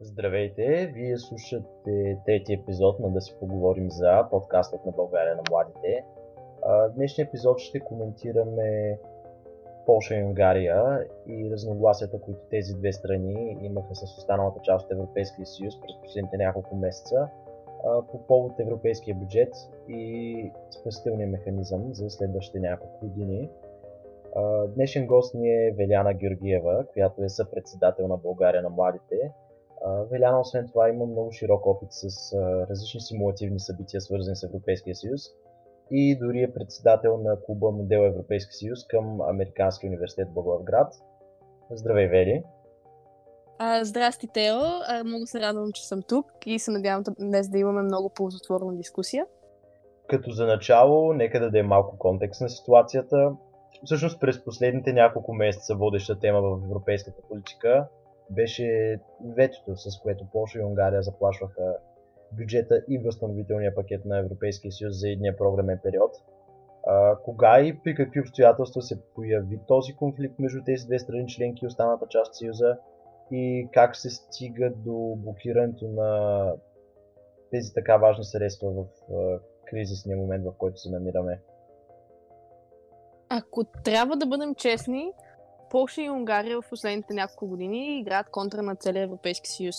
Здравейте! Вие слушате трети епизод на Да си поговорим за подкастът на България на младите. Днешния епизод ще коментираме Польша и Унгария и разногласията, които тези две страни имаха с останалата част от Европейския съюз през последните няколко месеца по повод европейския бюджет и спасителния механизъм за следващите няколко години. Днешен гост ни е Веляна Георгиева, която е съпредседател на България на младите. Веляна, освен това, има много широк опит с различни симулативни събития, свързани с Европейския съюз и дори е председател на клуба Модел Европейски съюз към Американския университет Благоевград. Здравей, Вели! А, здрасти, Тео! А, много се радвам, че съм тук и се надявам днес да имаме много ползотворна дискусия. Като за начало, нека да дадем малко контекст на ситуацията. Всъщност през последните няколко месеца водеща тема в европейската политика беше ветото, с което Польша и Унгария заплашваха бюджета и възстановителния пакет на Европейския съюз за едния програмен период. А, кога и при какви обстоятелства се появи този конфликт между тези две страни членки и останалата част от Съюза и как се стига до блокирането на тези така важни средства в кризисния момент, в който се намираме? Ако трябва да бъдем честни, Польша и Унгария в последните няколко години играят контра на целия Европейски съюз.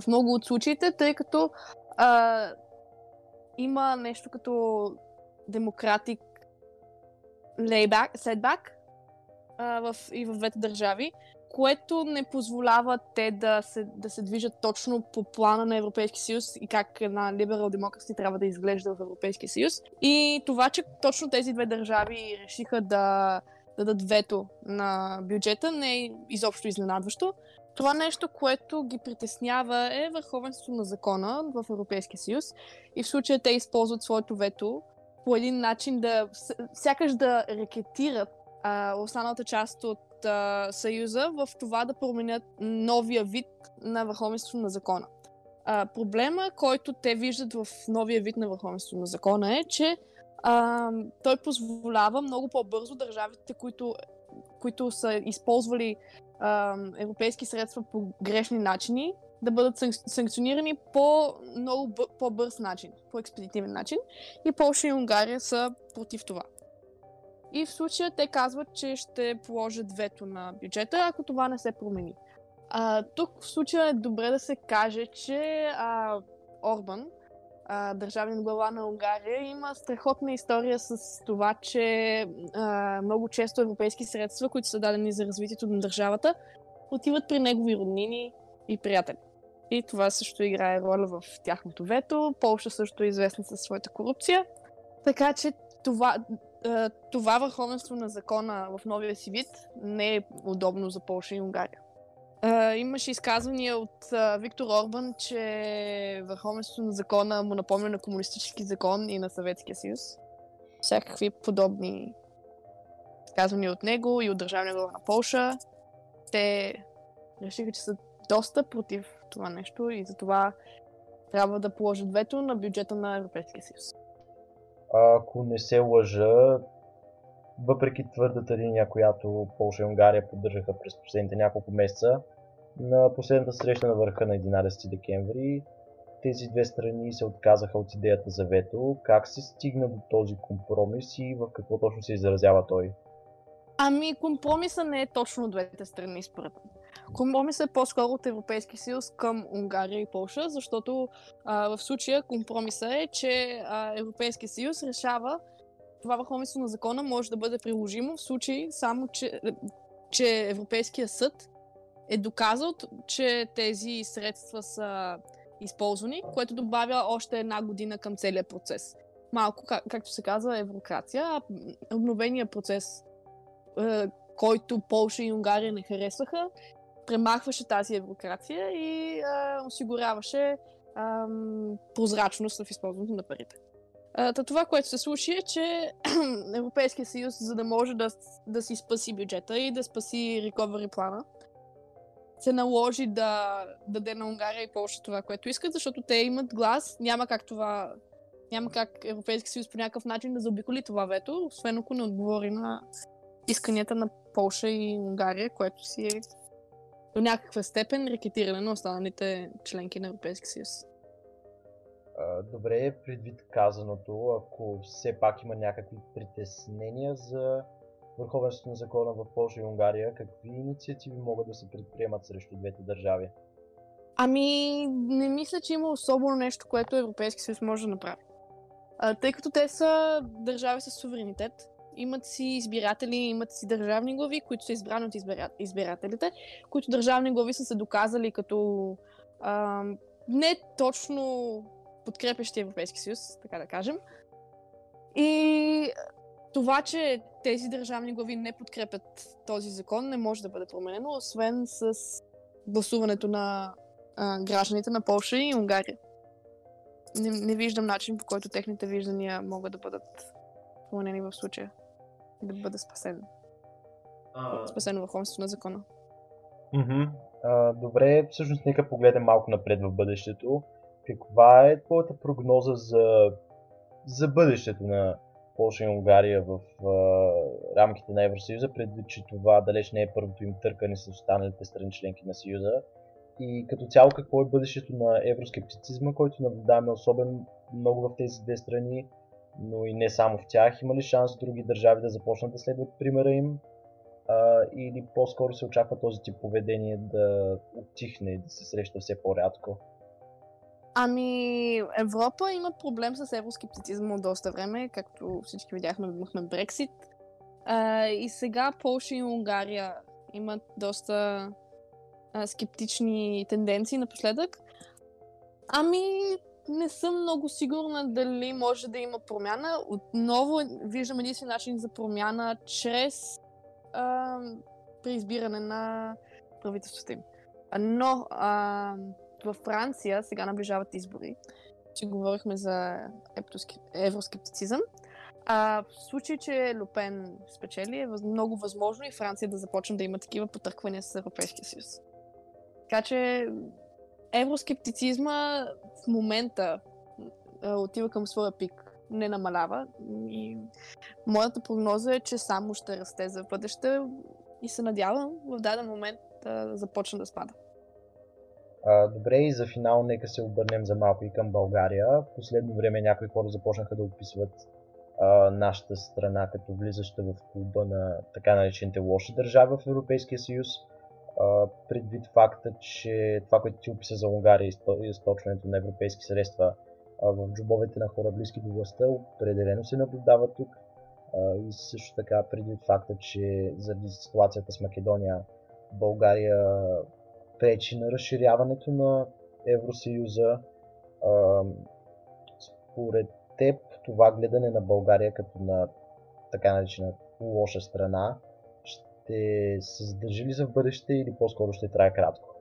В много от случаите, тъй като а, има нещо като демократик setback а, в, и в двете държави, което не позволява те да се, да се движат точно по плана на Европейския съюз и как една либерал демокрация трябва да изглежда в Европейския съюз. И това, че точно тези две държави решиха да дадат вето на бюджета, не е изобщо изненадващо. Това нещо, което ги притеснява е върховенството на закона в Европейския съюз и в случая те използват своето вето по един начин да сякаш да рекетират а, останалата част от а, Съюза в това да променят новия вид на върховенство на закона. А, проблема, който те виждат в новия вид на върховенство на закона е, че а, той позволява много по-бързо държавите, които, които са използвали а, европейски средства по грешни начини, да бъдат санкционирани по много по-бърз начин, по експедитивен начин. И Польша и Унгария са против това. И в случая те казват, че ще положат вето на бюджета, ако това не се промени. А, тук в случая е добре да се каже, че а, Орбан, а, държавен глава на Унгария, има страхотна история с това, че а, много често европейски средства, които са дадени за развитието на държавата, отиват при негови роднини и приятели. И това също играе роля в тяхното вето. Полша също е известна със своята корупция. Така че това, това върховенство на закона в новия си вид не е удобно за Полша и Унгария. Имаше изказвания от uh, Виктор Орбан, че върховенството на закона му напомня на комунистически закон и на Съветския съюз. Всякакви подобни изказвания от него и от държавния глава на Полша. Те решиха, че са доста против това нещо и затова трябва да положат вето на бюджета на Европейския съюз. Ако не се лъжа, въпреки твърдата линия, която Полша и Унгария поддържаха през последните няколко месеца, на последната среща на върха на 11 декември тези две страни се отказаха от идеята за вето. Как се стигна до този компромис и в какво точно се изразява той? Ами, компромиса не е точно от двете страни, според мен. Компромисът е по-скоро от Европейския съюз към Унгария и Полша, защото а, в случая компромиса е, че Европейския съюз решава това върховенство на закона може да бъде приложимо в случай само, че, че Европейския съд е доказал, че тези средства са използвани, което добавя още една година към целия процес. Малко, как, както се казва, еврокрация, а обновения процес, е, който Полша и Унгария не харесваха, премахваше тази еврокрация и е, осигуряваше прозрачност в използването на парите. Та това, което се случи е, че Европейския съюз, за да може да, да си спаси бюджета и да спаси recovery плана, се наложи да даде на Унгария и Польша това, което искат, защото те имат глас. Няма как това. Няма как Европейски съюз по някакъв начин да заобиколи това вето, освен ако не отговори на исканията на Полша и Унгария, което си е до някаква степен рекетиране на останалите членки на Европейския съюз. Добре, предвид казаното, ако все пак има някакви притеснения за върховенството на закона в Польша и Унгария, какви инициативи могат да се предприемат срещу двете държави? Ами, не мисля, че има особено нещо, което Европейски съюз може да направи. А, тъй като те са държави с суверенитет, имат си избиратели, имат си държавни глави, които са избрани от избирателите, които държавни глави са се доказали като а, не точно подкрепящи Европейски съюз, така да кажем. И това, че тези държавни глави не подкрепят този закон, не може да бъде променено, освен с гласуването на а, гражданите на Польша и Унгария. Не, не виждам начин, по който техните виждания могат да бъдат променени в случая. Да бъде спасен. А... Спасено върховенството на закона. Mm-hmm. А, добре, всъщност нека погледнем малко напред в бъдещето. Каква е твоята прогноза за, за бъдещето на Польша и Унгария в а, рамките на Евросъюза, предвид, че това далеч не е първото им търкане с останалите страни членки на Съюза? И като цяло какво е бъдещето на евроскептицизма, който наблюдаваме особено много в тези две страни, но и не само в тях. Има ли шанс други държави да започнат да следват примера им? А, или по-скоро се очаква този тип поведение да отихне и да се среща все по-рядко? Ами, Европа има проблем с евроскептицизма от доста време, както всички видяхме, имахме Брексит. А, и сега Полша и Унгария имат доста а, скептични тенденции напоследък. Ами, не съм много сигурна дали може да има промяна. Отново виждам единствен начин за промяна чрез а, преизбиране на правителството им. Но а, във Франция сега наближават избори, че говорихме за евроскептицизъм. А, в случай, че Люпен спечели, е много възможно и Франция да започне да има такива потърквания с Европейския съюз. Така че евроскептицизма в момента отива към своя пик, не намалява. И моята прогноза е, че само ще расте за бъдеще и се надявам в даден момент да започне да спада. А, добре, и за финал нека се обърнем за малко и към България. В последно време някои хора започнаха да описват а, нашата страна като влизаща в клуба на така наречените лоши държави в Европейския съюз. А, предвид факта, че това, което ти описа за Унгария и източването на европейски средства а, в джобовете на хора близки до властта, определено се наблюдава тук. А, и също така предвид факта, че заради ситуацията с Македония България пречи на разширяването на Евросъюза. Според теб това гледане на България като на така наречена лоша страна ще се задържи ли за в бъдеще или по-скоро ще трае кратко?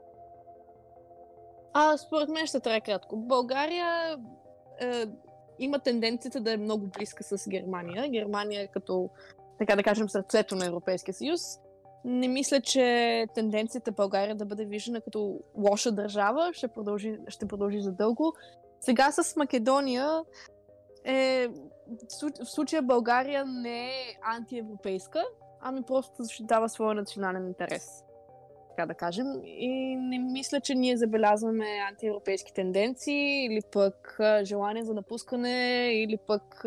А, според мен ще трае кратко. България е, има тенденцията да е много близка с Германия. Германия е като, така да кажем, сърцето на Европейския съюз не мисля, че тенденцията България да бъде виждана като лоша държава ще продължи, ще продължи за дълго. Сега с Македония е, в случая България не е антиевропейска, ами просто защитава своя национален интерес. Така да кажем. И не мисля, че ние забелязваме антиевропейски тенденции или пък желание за напускане или пък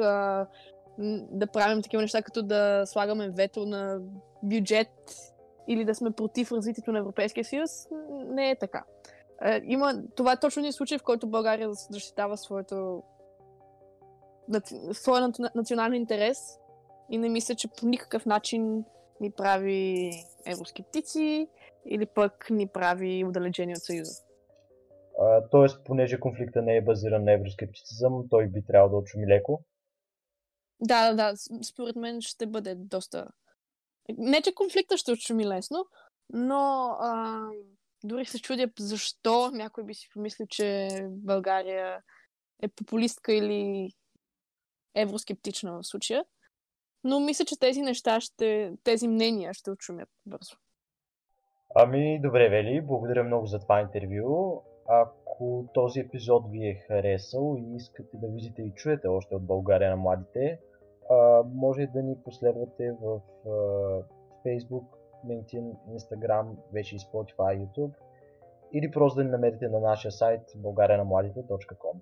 да правим такива неща, като да слагаме вето на бюджет или да сме против развитието на Европейския съюз, не е така. Е, има, това е точно един случай, в който България защитава своето своя национален интерес и не мисля, че по никакъв начин ни прави евроскептици или пък ни прави удалечени от Съюза. тоест, понеже конфликта не е базиран на евроскептицизъм, той би трябвало да отшуми леко? Да, да, да. Според мен ще бъде доста не, че конфликта ще отшуми лесно, но а, дори се чудя защо някой би си помислил, че България е популистка или евроскептична в случая. Но мисля, че тези неща ще, тези мнения ще отшумят бързо. Ами, добре, Вели, благодаря много за това интервю. Ако този епизод ви е харесал и искате да видите и чуете още от България на младите, а, може да ни последвате в а, Facebook, LinkedIn, Instagram, вече и Spotify, YouTube или просто да ни намерите на нашия сайт българиянамладите.com.